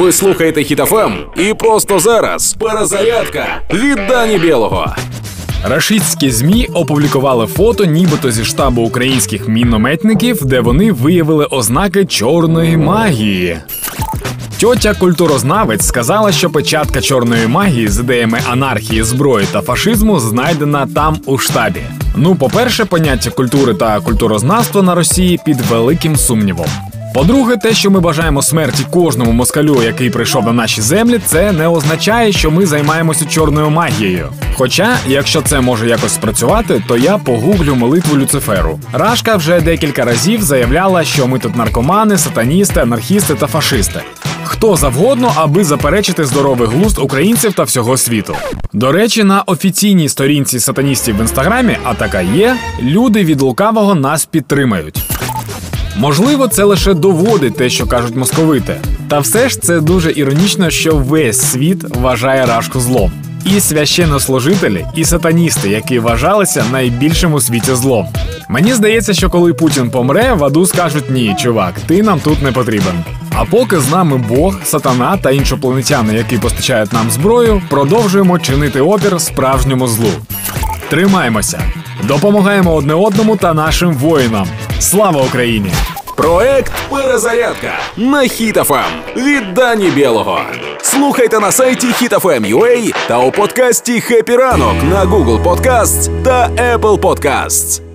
Ви слухаєте Хітофем і просто зараз перезарядка від Дані Білого. Рашистські змі опублікували фото, нібито зі штабу українських мінометників, де вони виявили ознаки чорної магії. Тьотя культурознавець сказала, що печатка чорної магії з ідеями анархії, зброї та фашизму знайдена там у штабі. Ну, по-перше, поняття культури та культурознавства на Росії під великим сумнівом. По-друге, те, що ми бажаємо смерті кожному москалю, який прийшов на наші землі, це не означає, що ми займаємося чорною магією. Хоча, якщо це може якось спрацювати, то я погуглю молитву Люциферу. Рашка вже декілька разів заявляла, що ми тут наркомани, сатаністи, анархісти та фашисти. Хто завгодно, аби заперечити здоровий глузд українців та всього світу. До речі, на офіційній сторінці сатаністів в інстаграмі, а така є, люди від лукавого нас підтримають. Можливо, це лише доводить те, що кажуть московити. Та все ж це дуже іронічно, що весь світ вважає рашку злом. І священнослужителі, і сатаністи, які вважалися найбільшим у світі злом. Мені здається, що коли Путін помре, в аду скажуть ні, чувак, ти нам тут не потрібен. А поки з нами Бог, сатана та іншопланетяни, які постачають нам зброю, продовжуємо чинити опір справжньому злу. Тримаймося, допомагаємо одне одному та нашим воїнам. Слава Україні! Проект Перезарядка на Хітофем від Дані Білого. Слухайте на сайті HitFM.ua та у подкасті «Хеппі ранок» на Google Podcasts та Apple Podcasts.